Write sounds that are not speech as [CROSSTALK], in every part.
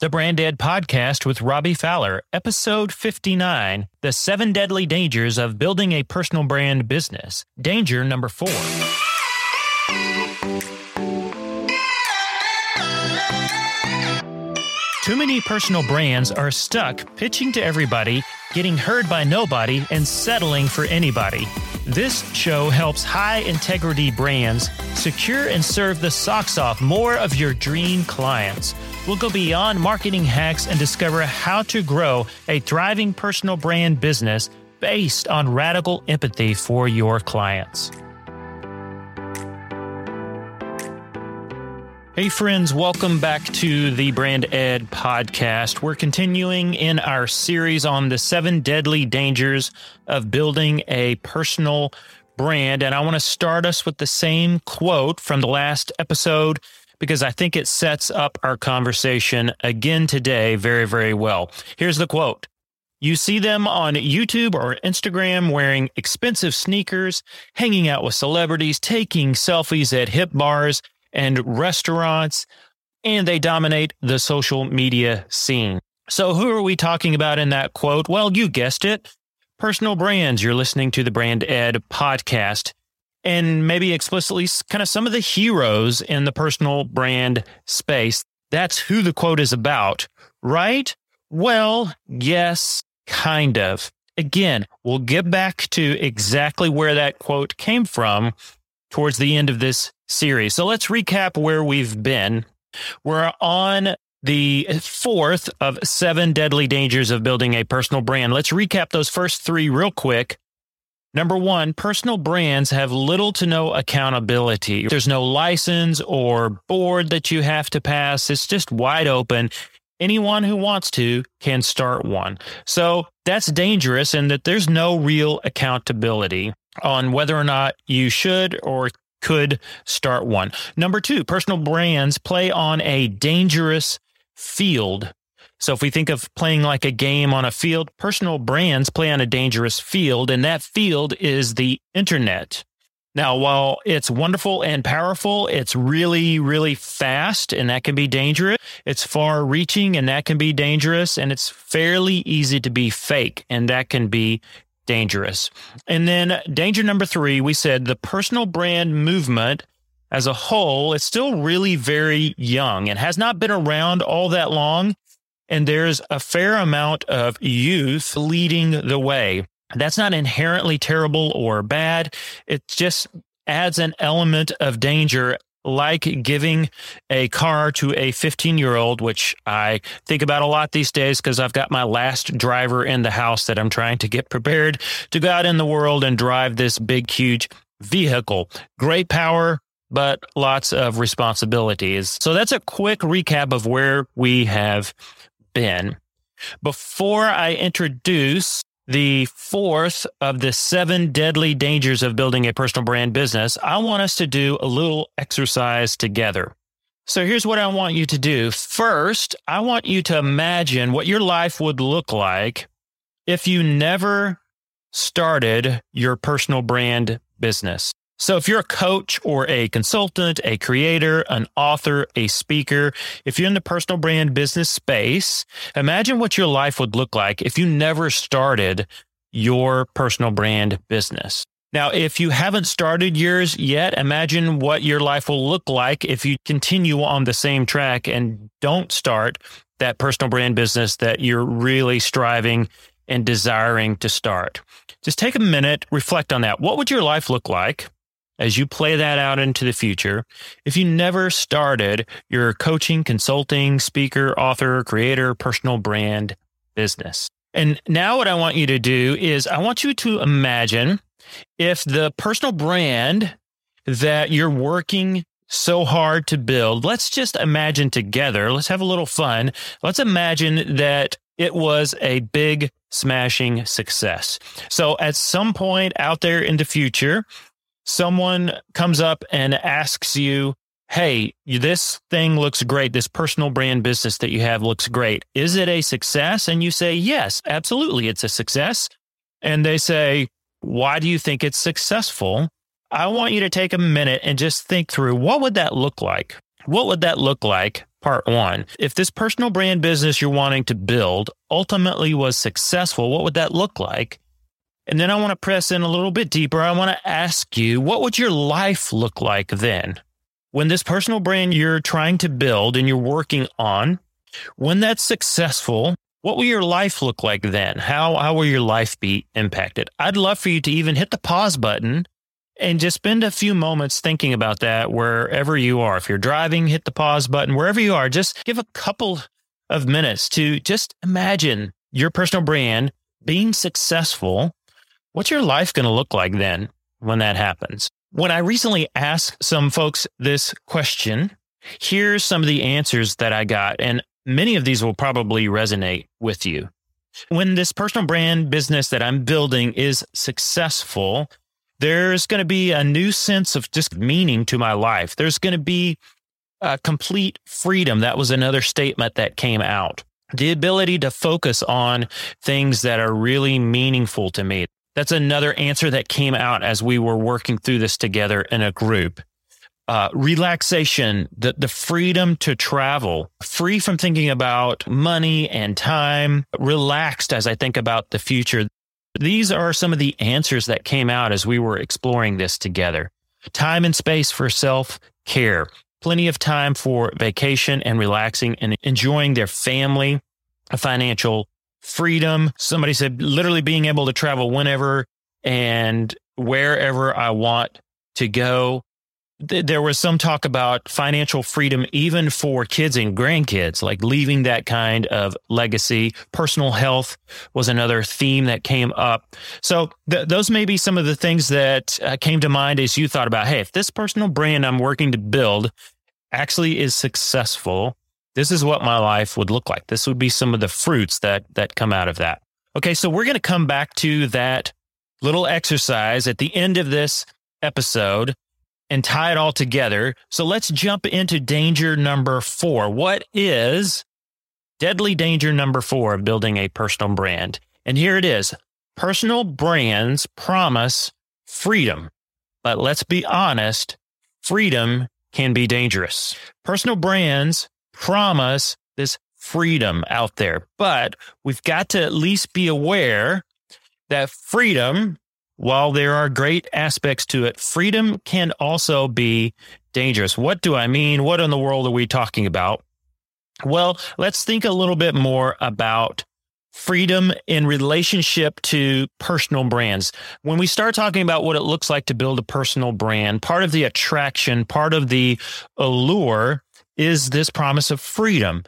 The Brand Ed Podcast with Robby Fowler, episode 59 The Seven Deadly Dangers of Building a Personal Brand Business. Danger number four. Too many personal brands are stuck pitching to everybody, getting heard by nobody, and settling for anybody. This show helps high integrity brands secure and serve the socks off more of your dream clients. We'll go beyond marketing hacks and discover how to grow a thriving personal brand business based on radical empathy for your clients. Hey, friends, welcome back to the Brand Ed podcast. We're continuing in our series on the seven deadly dangers of building a personal brand. And I want to start us with the same quote from the last episode because I think it sets up our conversation again today very, very well. Here's the quote. You see them on YouTube or Instagram wearing expensive sneakers, hanging out with celebrities, taking selfies at hip bars, and restaurants, and they dominate the social media scene. So, who are we talking about in that quote? Well, you guessed it personal brands. You're listening to the Brand Ed podcast, and maybe explicitly kind of some of the heroes in the personal brand space. That's who the quote is about, right? Well, yes, kind of. Again, we'll get back to exactly where that quote came from towards the end of this series. So let's recap where we've been. We're on the fourth of seven deadly dangers of building a personal brand. Let's recap those first three real quick. Number one, personal brands have little to no accountability. There's no license or board that you have to pass. It's just wide open. Anyone who wants to can start one. So that's dangerous in that there's no real accountability on whether or not you should or could start one. Number two, personal brands play on a dangerous field. So if we think of playing like a game on a field, personal brands play on a dangerous field, and that field is the internet. Now, while it's wonderful and powerful, it's really, really fast and that can be dangerous. It's far reaching and that can be dangerous. And it's fairly easy to be fake and that can be dangerous. And then danger number three, we said the personal brand movement as a whole is still really very young and has not been around all that long. And there's a fair amount of youth leading the way. That's not inherently terrible or bad. It just adds an element of danger like giving a car to a 15 year old, which I think about a lot these days because I've got my last driver in the house that I'm trying to get prepared to go out in the world and drive this big, huge vehicle. Great power, but lots of responsibilities. So that's a quick recap of where we have been. Before I introduce the fourth of the seven deadly dangers of building a personal brand business, I want us to do a little exercise together. So here's what I want you to do. First, I want you to imagine what your life would look like if you never started your personal brand business. So if you're a coach or a consultant, a creator, an author, a speaker, if you're in the personal brand business space, imagine what your life would look like if you never started your personal brand business. Now, if you haven't started yours yet, imagine what your life will look like if you continue on the same track and don't start that personal brand business that you're really striving and desiring to start. Just take a minute, reflect on that. What would your life look like? As you play that out into the future, if you never started your coaching, consulting, speaker, author, creator, personal brand business. And now what I want you to do is I want you to imagine if the personal brand that you're working so hard to build, let's just imagine together, let's have a little fun. Let's imagine that it was a big smashing success. So at some point out there in the future, someone comes up and asks you, Hey, this thing looks great. This personal brand business that you have looks great. Is it a success? And you say, Yes, absolutely. It's a success. And they say, Why do you think it's successful? I want you to take a minute and just think through what would that look like? What would that look like part one. If this personal brand business you're wanting to build ultimately was successful, what would that look like? And then I want to press in a little bit deeper. I want to ask you, what would your life look like then? When this personal brand you're trying to build and you're working on, when that's successful, what will your life look like then? How, how will your life be impacted? I'd love for you to even hit the pause button and just spend a few moments thinking about that wherever you are. If you're driving, hit the pause button. Wherever you are, just give a couple of minutes to just imagine your personal brand being successful. What's your life going to look like then when that happens? When I recently asked some folks this question, here's some of the answers that I got. And many of these will probably resonate with you. When this personal brand business that I'm building is successful, there's going to be a new sense of just meaning to my life. There's going to be a complete freedom. That was another statement that came out. The ability to focus on things that are really meaningful to me. That's another answer that came out as we were working through this together in a group. Uh, relaxation, the, the freedom to travel, free from thinking about money and time, relaxed as I think about the future. These are some of the answers that came out as we were exploring this together. Time and space for self care, plenty of time for vacation and relaxing and enjoying their family, financial freedom. Somebody said literally being able to travel whenever and wherever I want to go there was some talk about financial freedom even for kids and grandkids, like leaving that kind of legacy. Personal health was another theme that came up. So th- those may be some of the things that uh, came to mind as you thought about, hey, if this personal brand I'm working to build actually is successful, this is what my life would look like. This would be some of the fruits that that come out of that. Okay, so we're going to come back to that little exercise at the end of this episode and tie it all together. So let's jump into danger number four. What is deadly danger number four of building a personal brand? And here it is personal brands promise freedom. But let's be honest, freedom can be dangerous. Personal brands promise this freedom out there, but we've got to at least be aware that freedom while there are great aspects to it, freedom can also be dangerous. What do I mean? What in the world are we talking about? Well, let's think a little bit more about freedom in relationship to personal brands. When we start talking about what it looks like to build a personal brand, part of the attraction, part of the allure is this promise of freedom.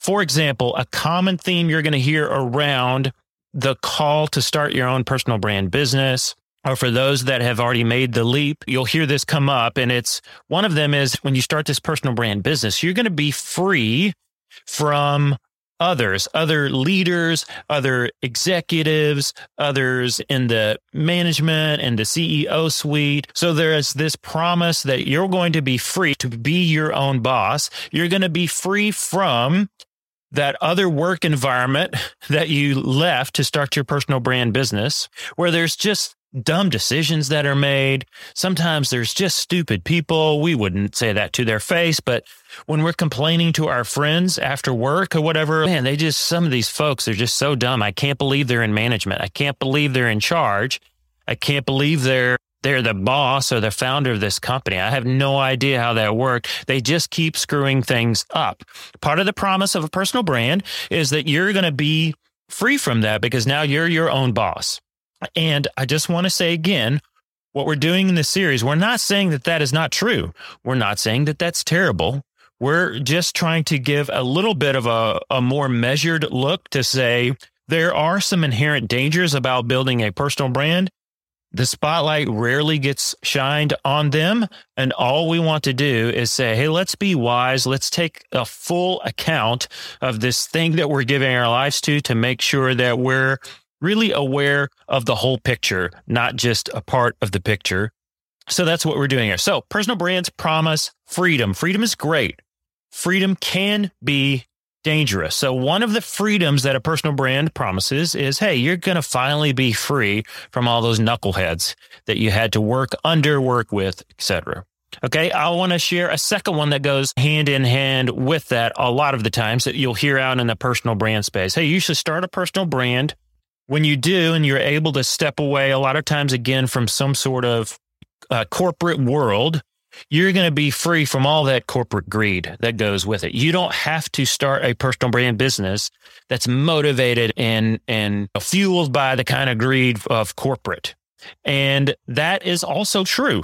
For example, a common theme you're going to hear around the call to start your own personal brand business, or for those that have already made the leap, you'll hear this come up. And it's one of them is when you start this personal brand business, you're going to be free from others, other leaders, other executives, others in the management and the CEO suite. So there is this promise that you're going to be free to be your own boss. You're going to be free from that other work environment [LAUGHS] that you left to start your personal brand business, where there's just dumb decisions that are made. Sometimes there's just stupid people. We wouldn't say that to their face, but when we're complaining to our friends after work or whatever, man, they just, some of these folks are just so dumb. I can't believe they're in management. I can't believe they're in charge. I can't believe they're they're the boss or the founder of this company. I have no idea how that worked. They just keep screwing things up. Part of the promise of a personal brand is that you're going to be free from that because now you're your own boss. And I just want to say again, what we're doing in this series, we're not saying that that is not true. We're not saying that that's terrible. We're just trying to give a little bit of a, a more measured look to say there are some inherent dangers about building a personal brand the spotlight rarely gets shined on them. And all we want to do is say, hey, let's be wise. Let's take a full account of this thing that we're giving our lives to to make sure that we're really aware of the whole picture, not just a part of the picture. So that's what we're doing here. So personal brands promise freedom. Freedom is great. Freedom can be dangerous. So one of the freedoms that a personal brand promises is, hey, you're going to finally be free from all those knuckleheads that you had to work under, work with, etc. Okay. I want to share a second one that goes hand in hand with that a lot of the times that you'll hear out in the personal brand space. Hey, you should start a personal brand. When you do, and you're able to step away a lot of times again from some sort of uh, corporate world, you're going to be free from all that corporate greed that goes with it. You don't have to start a personal brand business that's motivated and, and fueled by the kind of greed of corporate. And that is also true.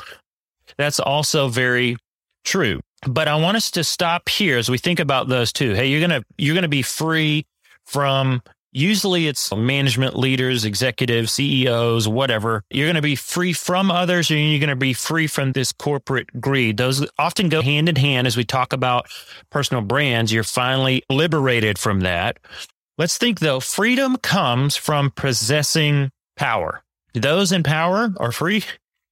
That's also very true. But I want us to stop here as we think about those two. Hey, you're going to, you're going to be free from Usually it's management leaders, executives, CEOs, whatever. You're going to be free from others and you're going to be free from this corporate greed. Those often go hand in hand as we talk about personal brands. You're finally liberated from that. Let's think though, freedom comes from possessing power. Those in power are free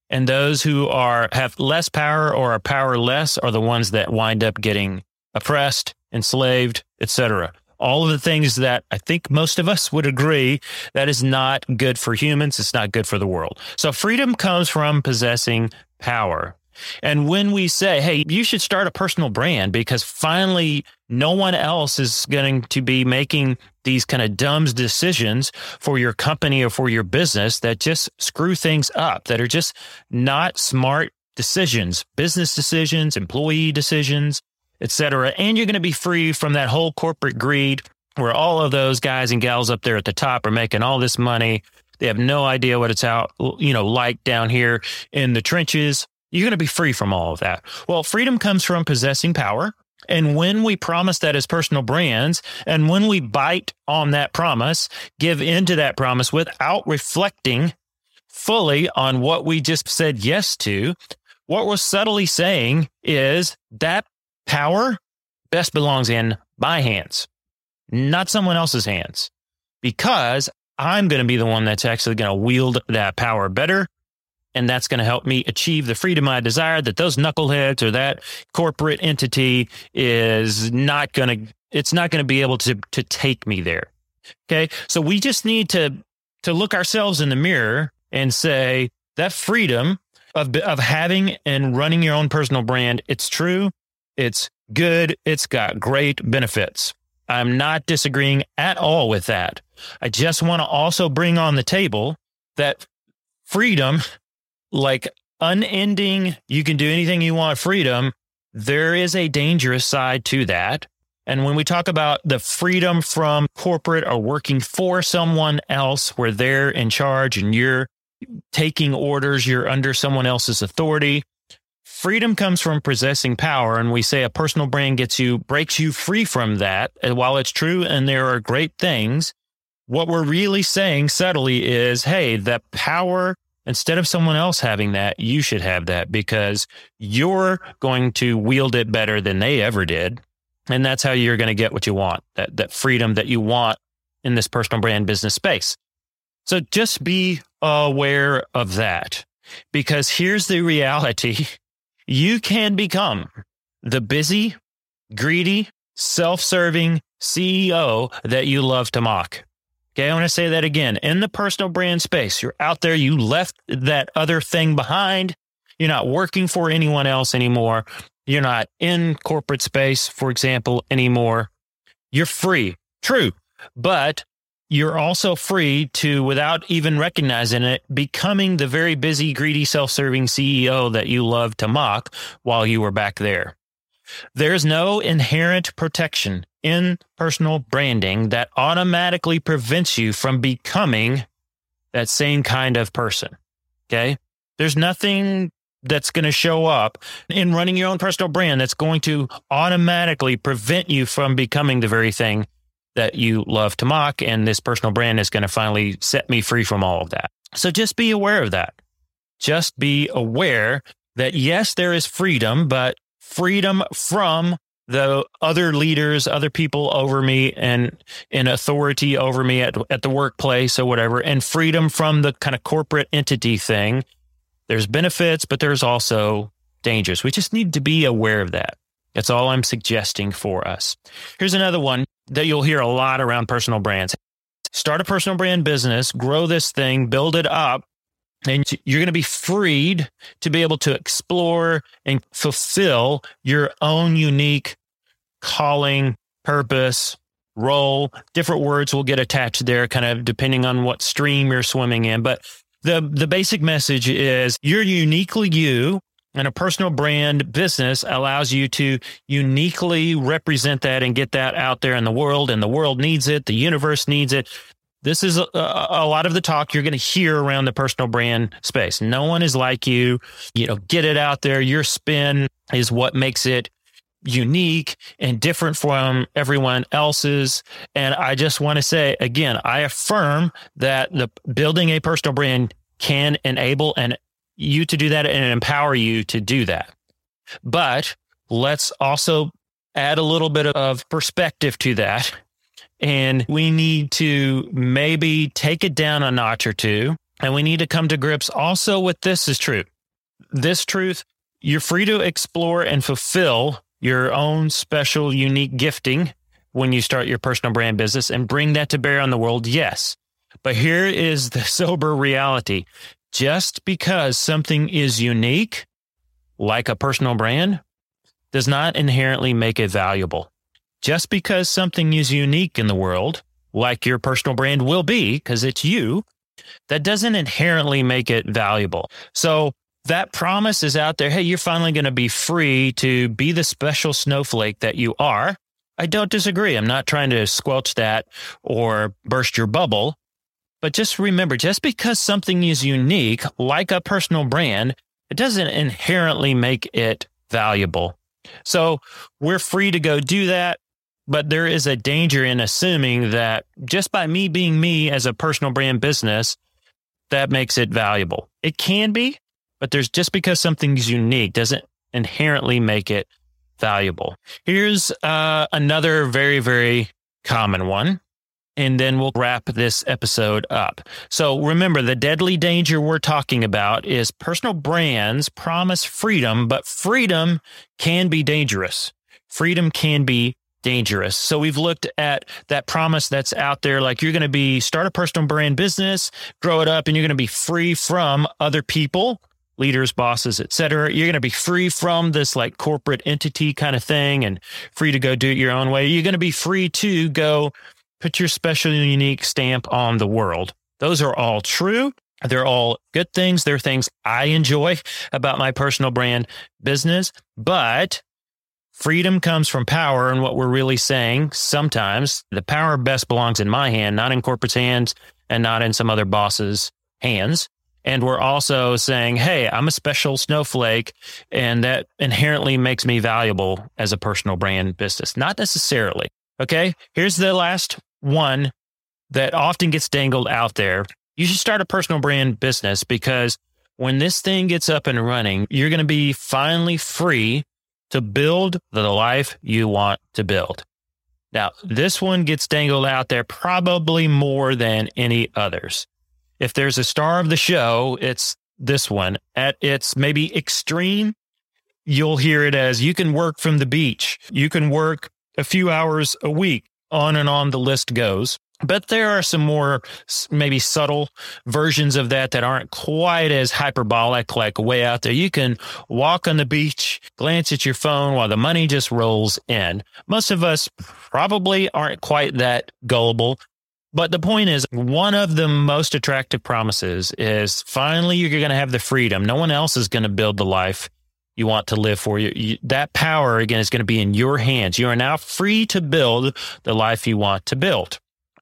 and those who are have less power or are powerless are the ones that wind up getting oppressed, enslaved, etc all of the things that I think most of us would agree that is not good for humans. It's not good for the world. So freedom comes from possessing power. And when we say, hey, you should start a personal brand because finally no one else is going to be making these kind of dumb decisions for your company or for your business that just screw things up, that are just not smart decisions, business decisions, employee decisions, etc. And you're going to be free from that whole corporate greed where all of those guys and gals up there at the top are making all this money. They have no idea what it's out, you know, like down here in the trenches. You're going to be free from all of that. Well, freedom comes from possessing power. And when we promise that as personal brands, and when we bite on that promise, give into that promise without reflecting fully on what we just said yes to, what we're subtly saying is that Power best belongs in my hands, not someone else's hands, because I'm going to be the one that's actually going to wield that power better. And that's going to help me achieve the freedom I desire that those knuckleheads or that corporate entity is not going to, it's not going to be able to, to take me there. Okay. So we just need to, to look ourselves in the mirror and say that freedom of, of having and running your own personal brand, it's true. It's good. It's got great benefits. I'm not disagreeing at all with that. I just want to also bring on the table that freedom, like unending, you can do anything you want freedom, there is a dangerous side to that. And when we talk about the freedom from corporate or working for someone else where they're in charge and you're taking orders, you're under someone else's authority, freedom comes from possessing power and we say a personal brand gets you breaks you free from that. And while it's true and there are great things what we're really saying subtly is hey that power instead of someone else having that you should have that because you're going to wield it better than they ever did. And that's how you're going to get what you want that that freedom that you want in this personal brand business space. So just be aware of that because here's the reality [LAUGHS] you can become the busy, greedy, self serving CEO that you love to mock. Okay, I want to say that again. In the personal brand space, you're out there, you left that other thing behind. You're not working for anyone else anymore. You're not in corporate space, for example, anymore. You're free. True. But you're also free to, without even recognizing it, becoming the very busy, greedy, self serving CEO that you love to mock while you were back there. There's no inherent protection in personal branding that automatically prevents you from becoming that same kind of person. Okay. There's nothing that's going to show up in running your own personal brand that's going to automatically prevent you from becoming the very thing that you love to mock. And this personal brand is going to finally set me free from all of that. So just be aware of that. Just be aware that yes, there is freedom, but freedom from the other leaders, other people over me and in authority over me at, at the workplace or whatever, and freedom from the kind of corporate entity thing. There's benefits, but there's also dangers. We just need to be aware of that. That's all I'm suggesting for us. Here's another one that you'll hear a lot around personal brands. Start a personal brand business, grow this thing, build it up, and you're going to be freed to be able to explore and fulfill your own unique calling, purpose, role. Different words will get attached there, kind of depending on what stream you're swimming in. But the, the basic message is you're uniquely you and a personal brand business allows you to uniquely represent that and get that out there in the world and the world needs it. The universe needs it. This is a, a lot of the talk you're going to hear around the personal brand space. No one is like you. You know, get it out there. Your spin is what makes it unique and different from everyone else's. And I just want to say again, I affirm that the building a personal brand can enable and you to do that and empower you to do that. But let's also add a little bit of perspective to that. And we need to maybe take it down a notch or two. And we need to come to grips also with this is true. This truth, you're free to explore and fulfill your own special, unique gifting when you start your personal brand business and bring that to bear on the world. Yes. But here is the [LAUGHS] sober reality just because something is unique, like a personal brand, does not inherently make it valuable. Just because something is unique in the world, like your personal brand will be, because it's you, that doesn't inherently make it valuable. So that promise is out there. Hey, you're finally going to be free to be the special snowflake that you are. I don't disagree. I'm not trying to squelch that or burst your bubble. But just remember, just because something is unique, like a personal brand, it doesn't inherently make it valuable. So we're free to go do that. But there is a danger in assuming that just by me being me as a personal brand business, that makes it valuable. It can be, but there's just because something's unique doesn't inherently make it valuable. Here's uh, another very, very common one and then we'll wrap this episode up. So remember, the deadly danger we're talking about is personal brands promise freedom, but freedom can be dangerous. Freedom can be dangerous. So we've looked at that promise that's out there like you're going to be start a personal brand business, grow it up and you're going to be free from other people, leaders, bosses, etc. You're going to be free from this like corporate entity kind of thing and free to go do it your own way. You're going to be free to go put your special unique stamp on the world. Those are all true. They're all good things. They're things I enjoy about my personal brand business, but freedom comes from power. And what we're really saying sometimes the power best belongs in my hand, not in corporate's hands and not in some other boss's hands. And we're also saying, hey, I'm a special snowflake, and that inherently makes me valuable as a personal brand business. Not necessarily. Okay. Here's the last one that often gets dangled out there. You should start a personal brand business because when this thing gets up and running, you're going to be finally free to build the life you want to build. Now, this one gets dangled out there probably more than any others. If there's a star of the show, it's this one. At its maybe extreme, you'll hear it as you can work from the beach. You can work a few hours a week on and on the list goes. But there are some more maybe subtle versions of that that aren't quite as hyperbolic, like way out there. You can walk on the beach, glance at your phone while the money just rolls in. Most of us probably aren't quite that gullible. But the point is, one of the most attractive promises is finally you're going to have the freedom. No one else is going to build the life you want to live for. You, you, that power, again, is going to be in your hands. You are now free to build the life you want to build.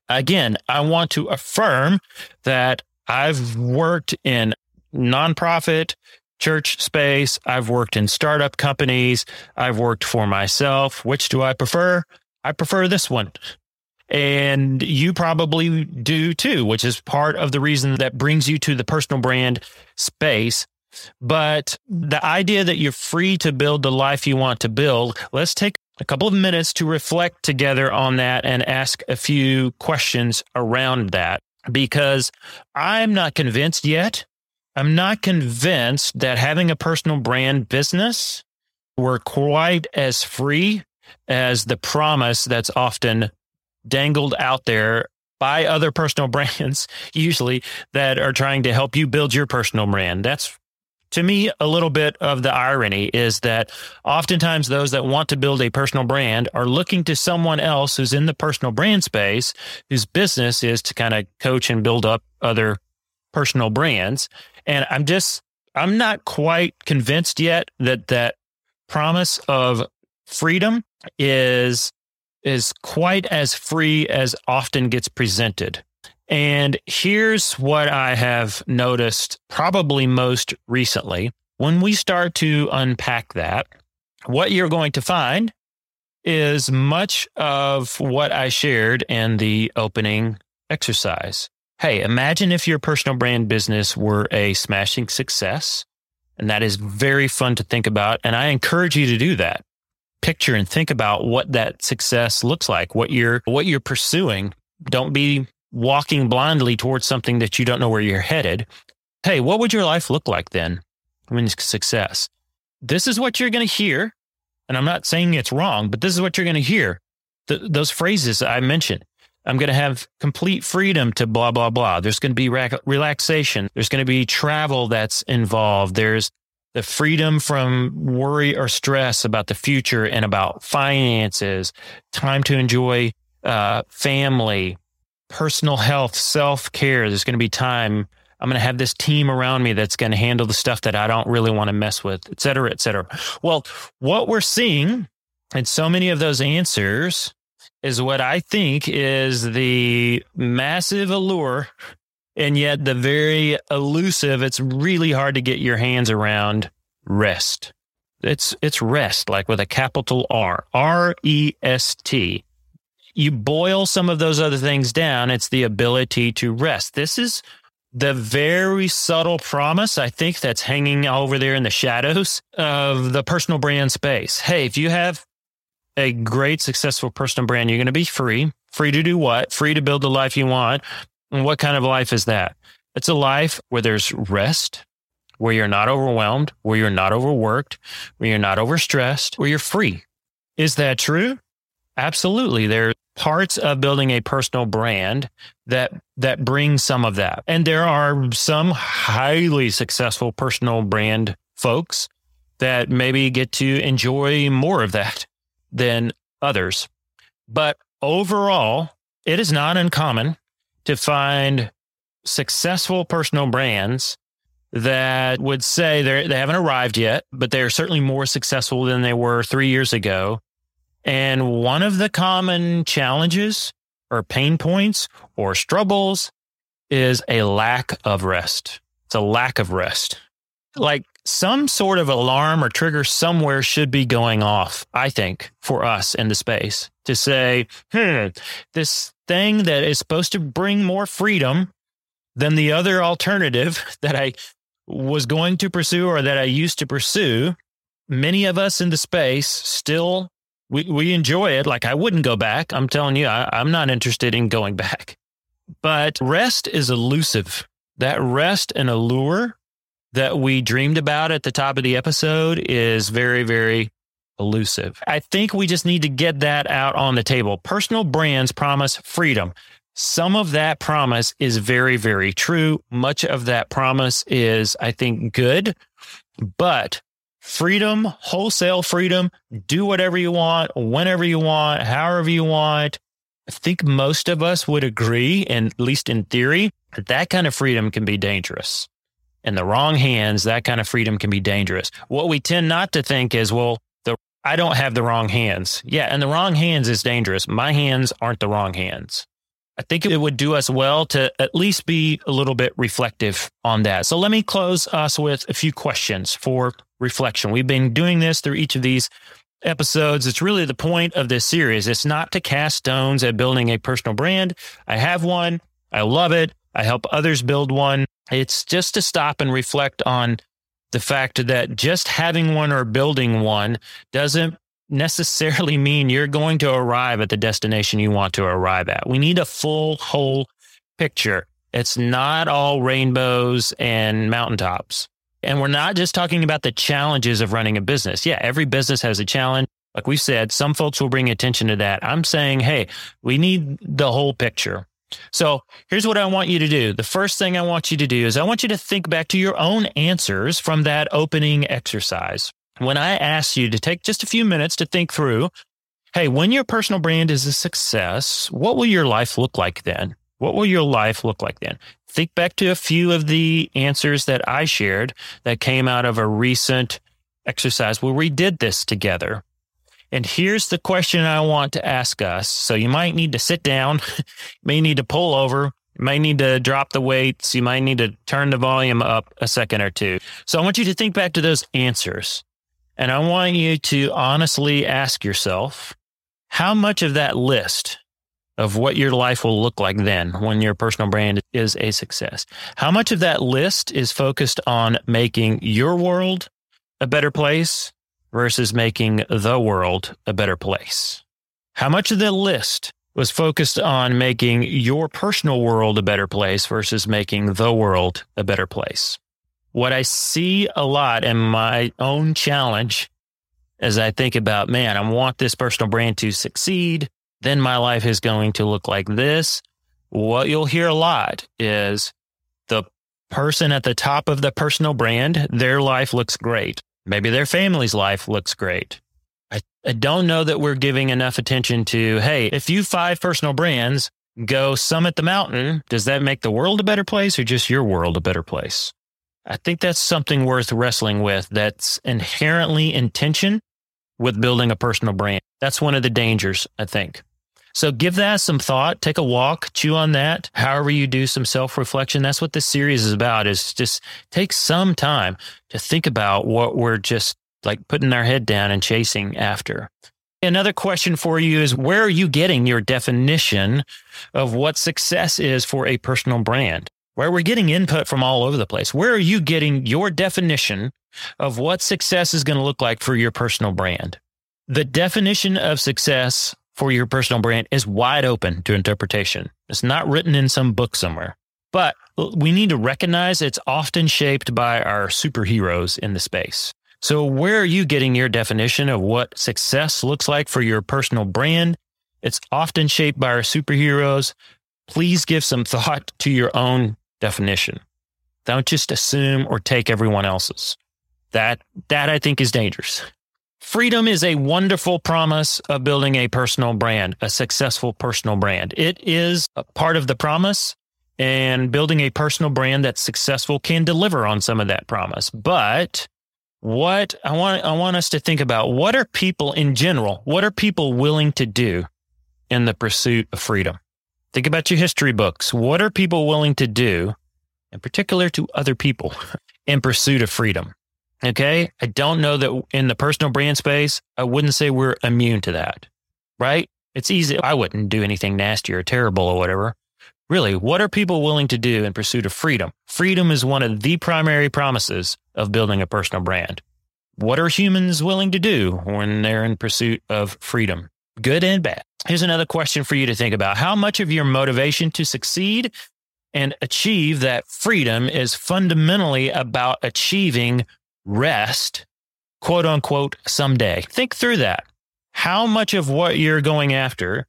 Again, I want to affirm that I've worked in nonprofit, church space. I've worked in startup companies. I've worked for myself. Which do I prefer? I prefer this one. And you probably do too, which is part of the reason that brings you to the personal brand space but the idea that you're free to build the life you want to build, let's take a couple of minutes to reflect together on that and ask a few questions around that because I'm not convinced yet. I'm not convinced that having a personal brand business were quite as free as the promise that's often dangled out there by other personal [LAUGHS] brands, usually that are trying to help you build your personal brand. That's to me a little bit of the irony is that oftentimes those that want to build a personal brand are looking to someone else who's in the personal brand space whose business is to kind of coach and build up other personal brands. And I'm just I'm not quite convinced yet that that promise of freedom is is quite as free as often gets presented. And here's what I have noticed probably most recently. When we start to unpack that, what you're going to find is much of what I shared in the opening exercise. Hey, imagine if your personal brand business were a smashing success. And that is very fun to think about. And I encourage you to do that picture and think about what that success looks like, what you're what you're pursuing. Don't be walking blindly towards something that you don't know where you're headed. Hey, what would your life look like then? Mean, success. This is what you're going to hear. And I'm not saying it's wrong, but this is what you're going to hear. The, those phrases I mentioned. I'm going to have complete freedom to blah, blah, blah. There's going to be relaxation. There's going to be travel that's involved. There's the freedom from worry or stress about the future and about finances, time to enjoy uh, family, personal health, self care. There's going to be time. I'm going to have this team around me that's going to handle the stuff that I don't really want to mess with, et cetera, et cetera. Well, what we're seeing in so many of those answers is what I think is the massive allure and yet the very elusive it's really hard to get your hands around rest it's it's rest like with a capital r r e s t you boil some of those other things down it's the ability to rest this is the very subtle promise i think that's hanging over there in the shadows of the personal brand space hey if you have a great successful personal brand you're going to be free free to do what free to build the life you want and what kind of life is that? It's a life where there's rest, where you're not overwhelmed, where you're not overworked, where you're not overstressed, where you're free. Is that true? Absolutely. There parts of building a personal brand that that bring some of that. And there are some highly successful personal brand folks that maybe get to enjoy more of that than others. But overall, it is not uncommon to find successful personal brands that would say they they haven't arrived yet, but they are certainly more successful than they were three years ago. And one of the common challenges or pain points or struggles is a lack of rest. It's a lack of rest. Like some sort of alarm or trigger somewhere should be going off, I think, for us in the space to say, hmm, this thing that is supposed to bring more freedom than the other alternative that I was going to pursue or that I used to pursue. Many of us in the space still we, we enjoy it. Like I wouldn't go back. I'm telling you, I, I'm not interested in going [LAUGHS] back. But rest is elusive. That rest and allure that we dreamed about at the top of the episode is very, very elusive. I think we just need to get that out on the table. Personal brands promise freedom. Some of that promise is very, very true. Much of that promise is, I think, good, but freedom, wholesale freedom, do whatever you want, whenever you want, however you want. I think most of us would agree, and at least in theory, that that kind of freedom can be dangerous. In the wrong hands, that kind of freedom can be dangerous. What we tend not to think is, well, the I don't have the wrong hands. Yeah, and the wrong hands is dangerous. My hands aren't the wrong hands. I think it would do us well to at least be a little bit reflective on that. So let me close us with a few questions for reflection. We've been doing this through each of these episodes. It's really the point of this series. It's not to cast stones at building a personal brand. I have one. I love it. I help others build one. It's just to stop and reflect on the fact that just having one or building one doesn't necessarily [LAUGHS] mean you're going to arrive at the destination you want to arrive at. We need a full, whole picture. It's not all rainbows and mountaintops. And we're not just talking about the challenges of running a business. Yeah, every business has a challenge. Like we said, some folks will bring attention to that. I'm saying, hey, we need the whole picture. So here's what I want you to do. The first thing I want you to do is I want you to think back to your own answers from that opening exercise. When I ask you to take just a few minutes to think through, hey, when your personal brand is a success, what will your life look like then? What will your life look like then? Think back to a few of the answers that I shared that came out of a recent exercise where we did this together. And here's the question I want to ask us. So you might need to sit down, [LAUGHS] may need to pull over, you need to drop the weights, you might need to turn the volume up a second or two. So I want you to think back to those answers. And I want you to honestly ask yourself, how much of that list of what your life will look like then when your personal brand is a success, how much of that list is focused on making your world a better place versus making the world a better place? How much of the list was focused on making your personal world a better place versus making the world a better place? What I see a lot in my own challenge as I think about, man, I want this personal brand to succeed, then my life is going to look like this. What you'll hear a lot is the person at the top of the personal brand, their life looks great. Maybe their family's life looks great. I, I don't know that we're giving enough attention to, hey, if you five personal brands go summit the mountain, does that make the world a better place or just your world a better place? I think that's something worth wrestling with that's inherently in tension with building a personal brand. That's one of the dangers, I think. So give that some thought, take a walk, chew on that. However you do some self-reflection. That's what this series is about is just take some time to think about what we're just like putting our head down and chasing after. Another question for you is where are you getting your definition of what success is for a personal brand? Where we're getting input from all over the place. Where are you getting your definition of what success is going to look like for your personal brand? The definition of success for your personal brand is wide open to interpretation. It's not written in some book somewhere. But we need to recognize it's often shaped by our superheroes in the space. So, where are you getting your definition of what success looks like for your personal brand? It's often shaped by our superheroes. Please give some thought to your own definition. Don't just assume or take everyone else's. That, that I think is dangerous. Freedom is a wonderful promise of building a personal brand, a successful personal brand. It is a part of the promise and building a personal brand that's successful can deliver on some of that promise. But what I want, I want us to think about, what are people in general, what are people willing to do in the pursuit of freedom? Think about your history books. What are people willing to do, in particular to other people, [LAUGHS] in pursuit of freedom? Okay. I don't know that in the personal brand space, I wouldn't say we're immune to that, right? It's easy. I wouldn't do anything nasty or terrible or whatever. Really, what are people willing to do in pursuit of freedom? Freedom is one of the primary promises of building a personal brand. What are humans willing to do when they're in pursuit of freedom? Good and bad. Here's another question for you to think about. How much of your motivation to succeed and achieve that freedom is fundamentally about achieving rest, quote unquote, someday. Think through that. How much of what you're going after,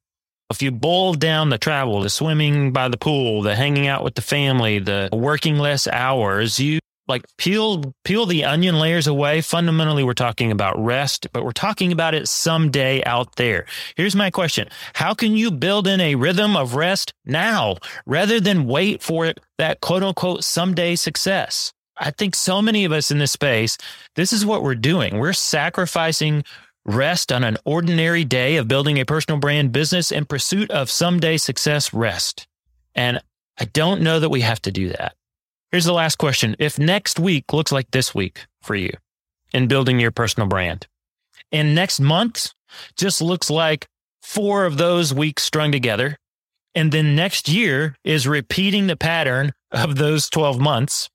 if you boil down the travel, the swimming by the pool, the hanging out with the family, the working less hours, you like peel peel the onion layers away fundamentally we're talking about rest but we're talking about it someday out there here's my question how can you build in a rhythm of rest now rather than wait for it, that quote unquote someday success I think so many of us in this space, this is what we're doing. We're sacrificing rest on an ordinary day of building a personal brand business in pursuit of someday success rest. And I don't know that we have to do that. Here's the last question. If next week looks like this week for you in building your personal brand, and next month just looks like four of those weeks strung together, and then next year is repeating the pattern of those 12 months,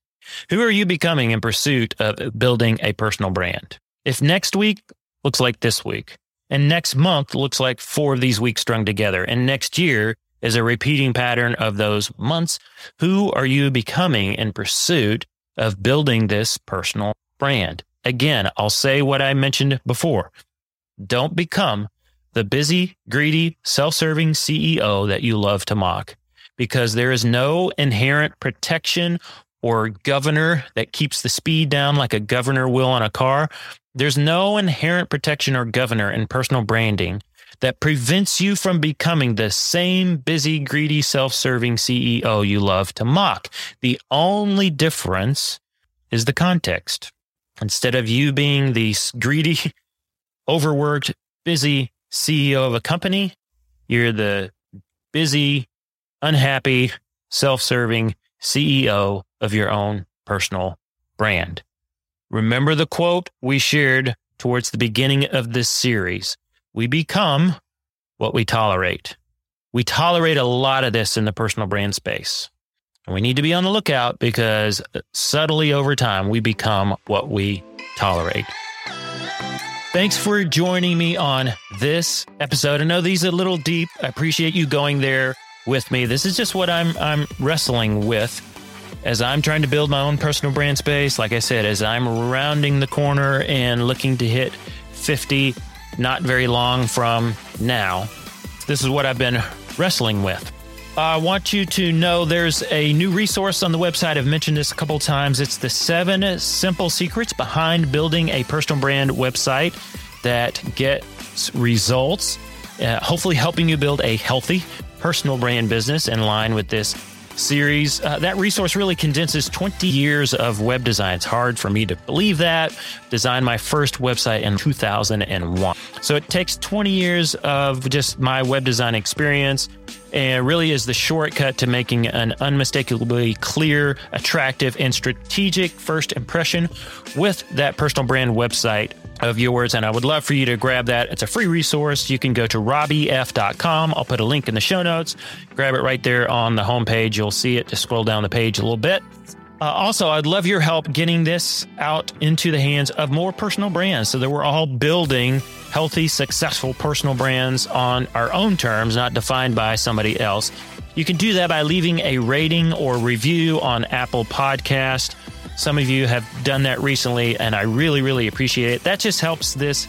who are you becoming in pursuit of building a personal brand? If next week looks like this week, and next month looks like four of these weeks strung together, and next year is a repeating pattern of those months, who are you becoming in pursuit of building this personal brand? Again, I'll say what I mentioned before. Don't become the busy, greedy, self serving CEO that you love to mock. because there is no inherent protection or governor that keeps the speed down like a governor will on a car. There's no inherent protection or governor in personal branding that prevents you from becoming the same busy, greedy, self serving CEO you love to mock. The only difference is the context. Instead of you being the greedy, [LAUGHS] overworked, busy CEO of a company, you're the busy, unhappy, self serving CEO of your own personal brand. Remember the quote we shared towards the beginning of this series we become what we tolerate. We tolerate a lot of this in the personal brand space. And we need to be on the lookout because subtly over time, we become what we tolerate. Thanks for joining me on this episode. I know these are a little deep. I appreciate you going there with me. This is just what I'm I'm wrestling with as I'm trying to build my own personal brand space. Like I said, as I'm rounding the corner and looking to hit 50 not very long from now. This is what I've been wrestling with. I want you to know there's a new resource on the website. I've mentioned this a couple times. It's the seven simple secrets behind building a personal brand website that gets results, uh, hopefully helping you build a healthy personal brand business in line with this series. Uh, that resource really condenses 20 years of web design. It's hard for me to believe that. Designed my first website in 2001. So it takes 20 years of just my web design experience and really is the shortcut to making an unmistakably clear, attractive, and strategic first impression with that personal brand website of yours. And I would love for you to grab that. It's a free resource. You can go to robbyf.com. I'll put a link in the show notes. Grab it right there on the homepage. You'll see it. Just scroll down the page a little bit. Uh, also, I'd love your help getting this out into the hands of more personal brands so that we're all building healthy, successful personal brands on our own terms, not defined by somebody else. You can do that by leaving a rating or review on Apple Podcast. Some of you have done that recently, and I really, really appreciate it. That just helps this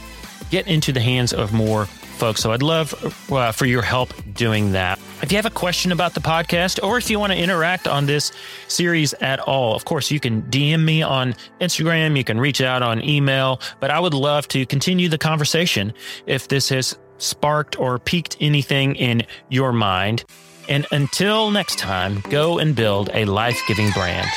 get into the hands of more folks. So I'd love uh, for your help doing that. If you have a question about the podcast or if you want to interact on this series at all, of course, you can DM me on Instagram, you can reach out on email, but I would love to continue the conversation if this has sparked or piqued anything in your mind. And until next time, go and build a life giving brand.